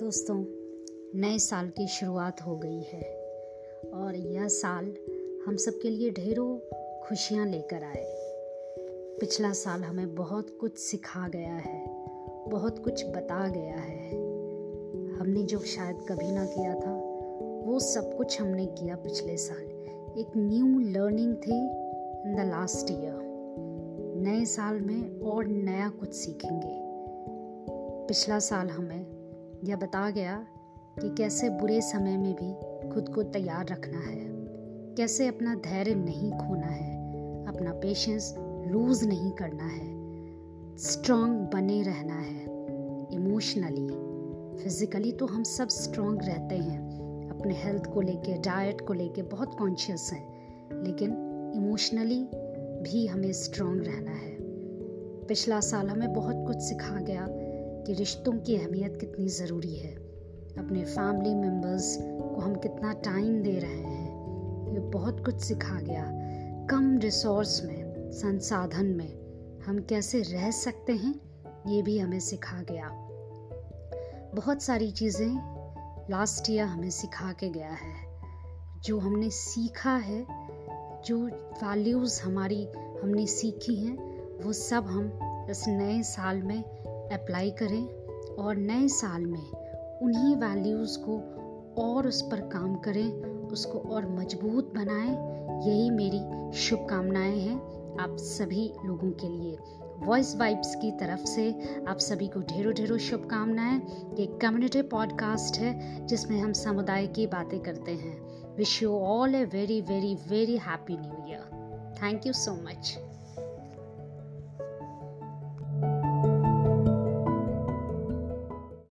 दोस्तों, नए साल की शुरुआत हो गई है और यह साल हम सब के लिए ढेरों खुशियाँ लेकर आए। पिछला साल हमें बहुत कुछ सिखा गया है, बहुत कुछ बता गया है। हमने जो शायद कभी ना किया था, वो सब कुछ हमने किया पिछले साल। एक न्यू लर्निंग थी इन द लास्ट ईयर नए साल में और नया कुछ सीखेंगे। पिछला साल हमें यह बता गया कि कैसे बुरे समय में भी खुद को तैयार रखना है। कैसे अपना धैर्य नहीं खोना है। अपना पेशेंस लूज नहीं करना है। स्ट्रांग बने रहना है। इमोशनली फिजिकली तो हम सब स्ट्रांग रहते हैं। अपने हेल्थ को लेके डाइट को लेके बहुत कॉन्शियस हैं। लेकिन इमोशनली भी हमें स्ट्रांग रहना है। पिछला साल हमें बहुत कुछ सिखा गया। कि रिश्तों की अहमियत कितनी ज़रूरी है। अपने फैमिली मेंबर्स को हम कितना टाइम दे रहे हैं, ये बहुत कुछ सिखा गया। कम रिसोर्स में, संसाधन में हम कैसे रह सकते हैं, ये भी हमें सिखा गया। बहुत सारी चीज़ें लास्ट ईयर हमें सिखा के गया है। जो हमने सीखा है, जो वैल्यूज़ हमारी हमने सीखी हैं, वो सब हम इस नए साल में अप्लाई करें और नए साल में उन्हीं वैल्यूज़ को और उस पर काम करें, उसको और मज़बूत बनाएँ। यही मेरी शुभकामनाएँ हैं आप सभी लोगों के लिए। वॉइस वाइब्स की तरफ़ से आप सभी को ढेरों ढेरों शुभकामनाएँ। ये कम्युनिटी पॉडकास्ट है जिसमें हम समुदाय की बातें करते हैं। Wish you all a very very very happy new year thank you so much